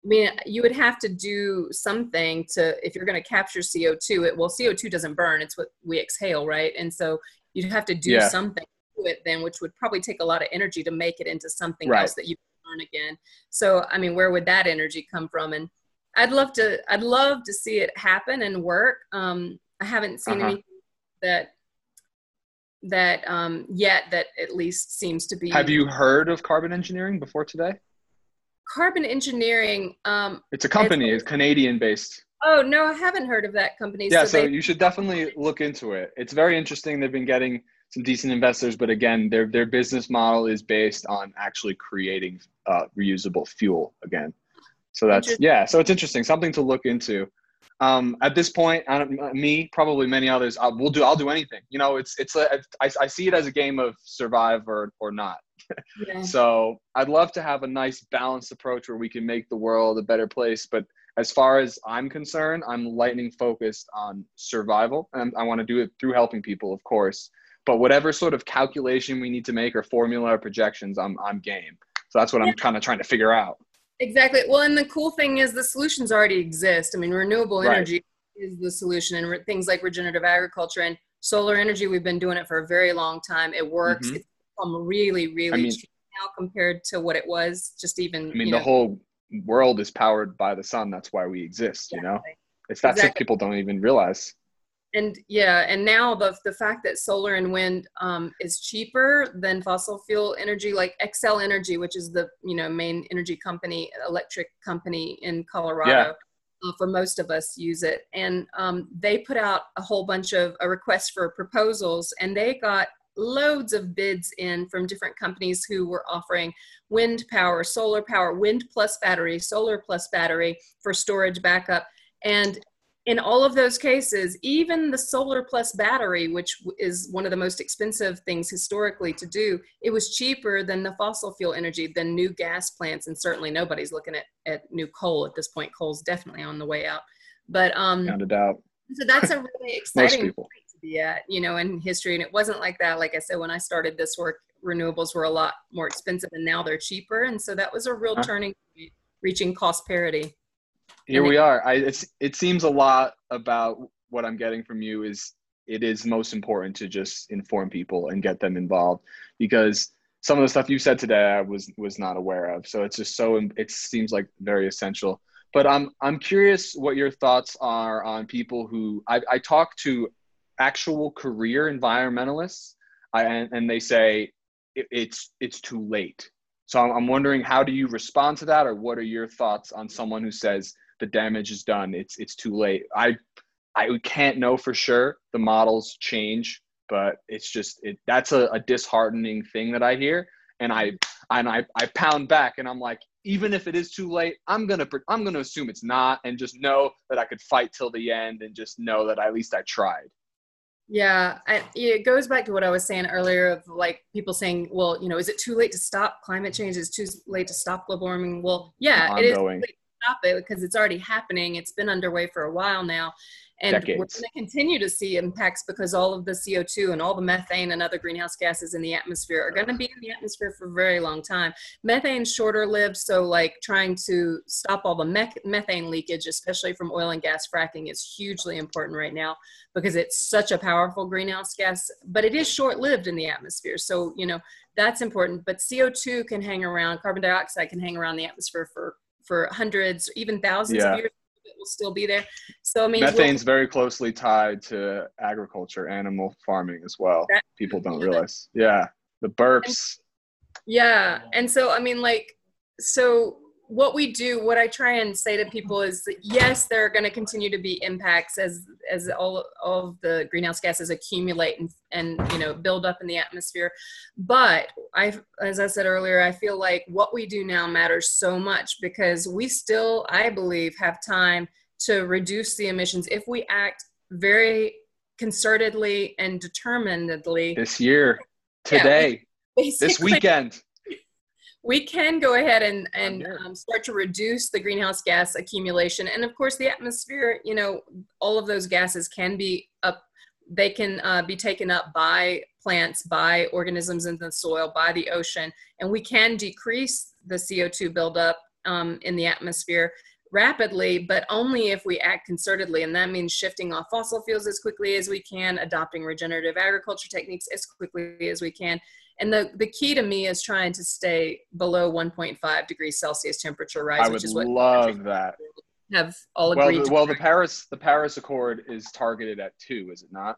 I mean, you would have to do something to, if you're going to capture CO2, it, well, CO2 doesn't burn, it's what we exhale, right? And so you'd have to do yeah. something to it then, which would probably take a lot of energy to make it into something right. else that you burn again. So, I mean, where would that energy come from? And I'd love to, I'd love to see it happen and work. Um, I haven't seen uh-huh. anything that that um, yet that at least seems to be. Have you heard of carbon engineering before today? Carbon Engineering. Um, it's a company. It's Canadian based. Oh no, I haven't heard of that company. Yeah, so, so you should definitely look into it. It's very interesting. They've been getting some decent investors, but again, their their business model is based on actually creating uh, reusable fuel again. So that's yeah. So it's interesting. Something to look into. Um, at this point, I don't, me, probably many others, I will do. I'll do anything. You know, it's it's a. I, I see it as a game of survive or or not. Yeah. so I'd love to have a nice balanced approach where we can make the world a better place. But as far as I'm concerned, I'm lightning focused on survival, and I want to do it through helping people, of course. But whatever sort of calculation we need to make or formula or projections, I'm I'm game. So that's what I'm kind of trying to figure out. Exactly. Well, and the cool thing is the solutions already exist. I mean, renewable energy right. is the solution, and re- things like regenerative agriculture and solar energy. We've been doing it for a very long time. It works. Mm-hmm. It's become really, really I mean, cheap now compared to what it was just even. I mean, the know. whole world is powered by the sun. That's why we exist. Exactly. You know, it's that's exactly. what people don't even realize. And yeah, and now the the fact that solar and wind um, is cheaper than fossil fuel energy, like Xcel Energy, which is the you know main energy company, electric company in Colorado. Yeah. uh, for most of us use it. And um, they put out a whole bunch of a request for proposals, and they got loads of bids in from different companies who were offering wind power, solar power, wind plus battery, solar plus battery for storage backup. And in all of those cases, even the solar plus battery, which is one of the most expensive things historically to do, it was cheaper than the fossil fuel energy, than new gas plants. And certainly nobody's looking at, at new coal at this point. Coal's definitely on the way out. But um, Without a doubt. So that's a really exciting point to be at, you know, in history. And it wasn't like that. Like I said, when I started this work, renewables were a lot more expensive and now they're cheaper. And so that was a real turning point, reaching cost parity here we are. I it's it seems a lot about what I'm getting from you is it is most important to just inform people and get them involved because some of the stuff you said today I was was not aware of. So it's just so it seems like very essential. But I'm I'm curious what your thoughts are on people who I, I talk to actual career environmentalists I, and, and they say it, it's it's too late. So I'm wondering how do you respond to that or what are your thoughts on someone who says the damage is done. It's it's too late. I I can't know for sure. The models change, but it's just it. That's a, a disheartening thing that I hear, and I and I I pound back, and I'm like, even if it is too late, I'm gonna I'm gonna assume it's not, and just know that I could fight till the end, and just know that at least I tried. Yeah, I, it goes back to what I was saying earlier of like people saying, well, you know, is it too late to stop climate change? Is it too late to stop global warming? Well, yeah, Ongoing. it is stop it because it's already happening. It's been underway for a while now. And Decades. we're going to continue to see impacts because all of the CO2 and all the methane and other greenhouse gases in the atmosphere are going to be in the atmosphere for a very long time. Methane's shorter lived, so like trying to stop all the me- methane leakage, especially from oil and gas fracking, is hugely important right now because it's such a powerful greenhouse gas, but it is short lived in the atmosphere. So, you know, that's important. But CO2 can hang around, carbon dioxide can hang around the atmosphere for for hundreds, even thousands yeah. of years. It will still be there. So I mean, methane's we'll, very closely tied to agriculture, animal farming as well. That, People don't realize. Yeah, the burps. And, yeah, and so I mean, like, so what we do what i try and say to people is that yes there are going to continue to be impacts as as all, all of the greenhouse gases accumulate and, and you know build up in the atmosphere. But i as i said earlier i feel like what we do now matters so much because we still i believe have time to reduce the emissions if we act very concertedly and determinedly. This year. Today. Yeah, this weekend we can go ahead and, and um, start to reduce the greenhouse gas accumulation. And of course, the atmosphere, you know, all of those gases can be up, they can uh, be taken up by plants, by organisms in the soil, by the ocean. And we can decrease the CO2 buildup um, in the atmosphere rapidly, but only if we act concertedly. And that means shifting off fossil fuels as quickly as we can, adopting regenerative agriculture techniques as quickly as we can, and the, the key to me is trying to stay below 1.5 degrees Celsius temperature rise, I which is what love that. Have all agreed. Well, the, well, the Paris the Paris Accord is targeted at two, is it not?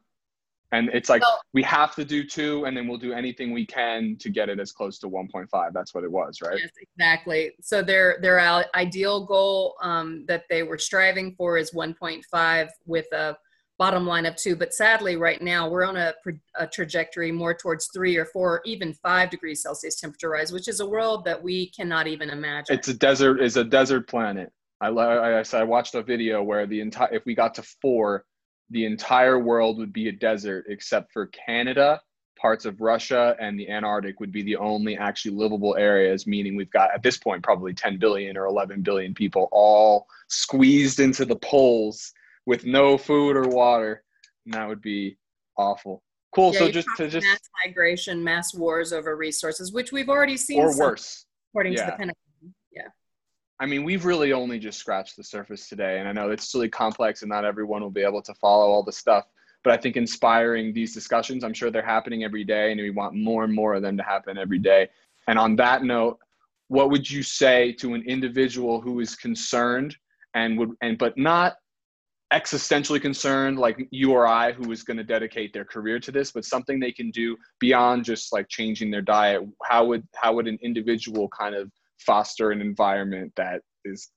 And it's like well, we have to do two, and then we'll do anything we can to get it as close to 1.5. That's what it was, right? Yes, exactly. So their their ideal goal um, that they were striving for is 1.5 with a bottom line of two. But sadly, right now we're on a, a, trajectory more towards three or four, or even five degrees Celsius temperature rise, which is a world that we cannot even imagine. It's a desert. Is a desert planet. I, I, I watched a video where the entire if we got to four, the entire world would be a desert except for Canada, parts of Russia, and the Antarctic would be the only actually livable areas. Meaning we've got at this point probably 10 billion or 11 billion people all squeezed into the poles with no food or water, and that would be awful. Cool. Yeah, so just to just mass migration, mass wars over resources, which we've already seen, or worse, according yeah. to the Pentagon. I mean, we've really only just scratched the surface today, and I know it's really complex, and not everyone will be able to follow all the stuff. But I think inspiring these discussions, I'm sure they're happening every day, and we want more and more of them to happen every day. And on that note, what would you say to an individual who is concerned and would and but not existentially concerned like you or I who is going to dedicate their career to this, but something they can do beyond just like changing their diet. How would how would an individual kind of foster an environment that is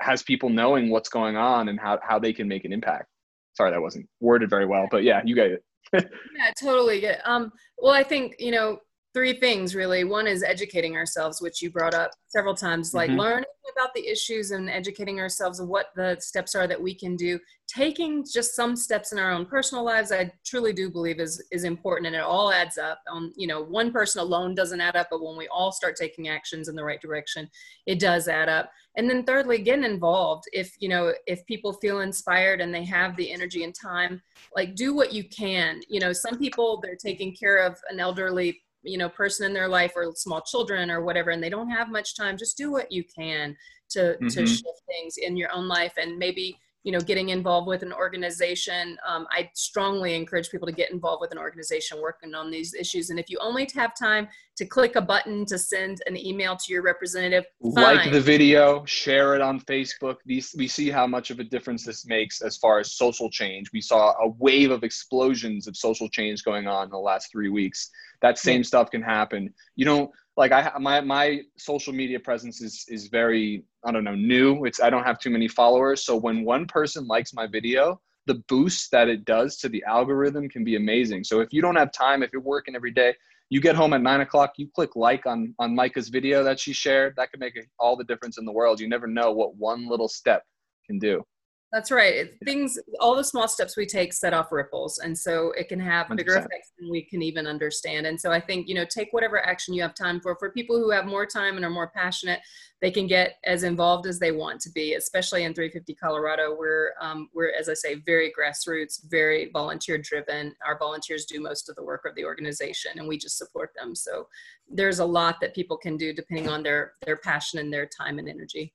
has people knowing what's going on and how, how they can make an impact. Sorry, that wasn't worded very well, but yeah, you got it. yeah, totally. Um, well, I think, you know, three things really. One is educating ourselves, which you brought up several times, like mm-hmm. learning about the issues and educating ourselves of what the steps are that we can do. Taking just some steps in our own personal lives, I truly do believe is is important, and it all adds up. Um, you know, one person alone doesn't add up, but when we all start taking actions in the right direction, it does add up. And then thirdly, getting involved. If you know, if people feel inspired and they have the energy and time, like do what you can. You know, some people they're taking care of an elderly you know person in their life or small children or whatever and they don't have much time just do what you can to mm-hmm. to shift things in your own life and maybe you know getting involved with an organization um, i strongly encourage people to get involved with an organization working on these issues and if you only have time to click a button to send an email to your representative fine. like the video share it on facebook These, we see how much of a difference this makes as far as social change we saw a wave of explosions of social change going on in the last three weeks that same stuff can happen you don't like I my my social media presence is is very I don't know new. It's I don't have too many followers, so when one person likes my video, the boost that it does to the algorithm can be amazing. So if you don't have time, if you're working every day, you get home at nine o'clock, you click like on on Micah's video that she shared. That could make all the difference in the world. You never know what one little step can do. That's right. Things, all the small steps we take set off ripples. And so it can have 100%. bigger effects than we can even understand. And so I think, you know, take whatever action you have time for. For people who have more time and are more passionate, they can get as involved as they want to be, especially in 350 Colorado. We're, um, we're, as I say, very grassroots, very volunteer driven. Our volunteers do most of the work of the organization and we just support them. So there's a lot that people can do depending on their, their passion and their time and energy.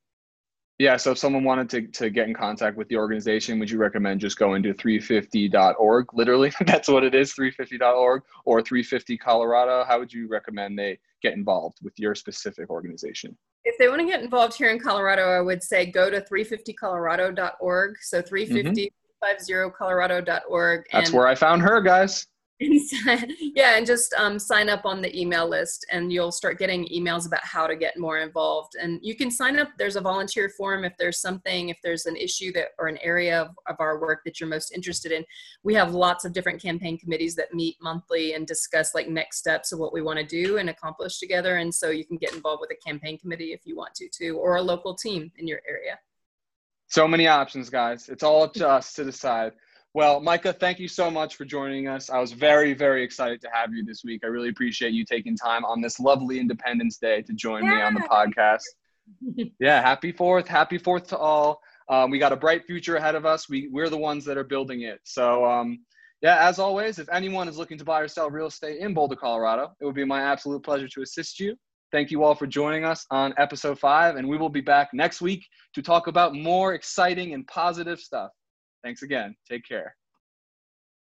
Yeah, so if someone wanted to, to get in contact with the organization, would you recommend just going to 350.org? Literally, that's what it is, 350.org or 350 Colorado. How would you recommend they get involved with your specific organization? If they want to get involved here in Colorado, I would say go to 350colorado.org. So 350 mm-hmm. colorado.org. That's where I found her, guys. yeah, and just um, sign up on the email list, and you'll start getting emails about how to get more involved. And you can sign up. There's a volunteer form if there's something, if there's an issue that or an area of, of our work that you're most interested in. We have lots of different campaign committees that meet monthly and discuss like next steps of what we want to do and accomplish together. And so you can get involved with a campaign committee if you want to, too, or a local team in your area. So many options, guys. It's all up to us to decide. Well, Micah, thank you so much for joining us. I was very, very excited to have you this week. I really appreciate you taking time on this lovely Independence Day to join yeah. me on the podcast. yeah, happy fourth. Happy fourth to all. Um, we got a bright future ahead of us. We, we're the ones that are building it. So, um, yeah, as always, if anyone is looking to buy or sell real estate in Boulder, Colorado, it would be my absolute pleasure to assist you. Thank you all for joining us on episode five, and we will be back next week to talk about more exciting and positive stuff. Thanks again. Take care.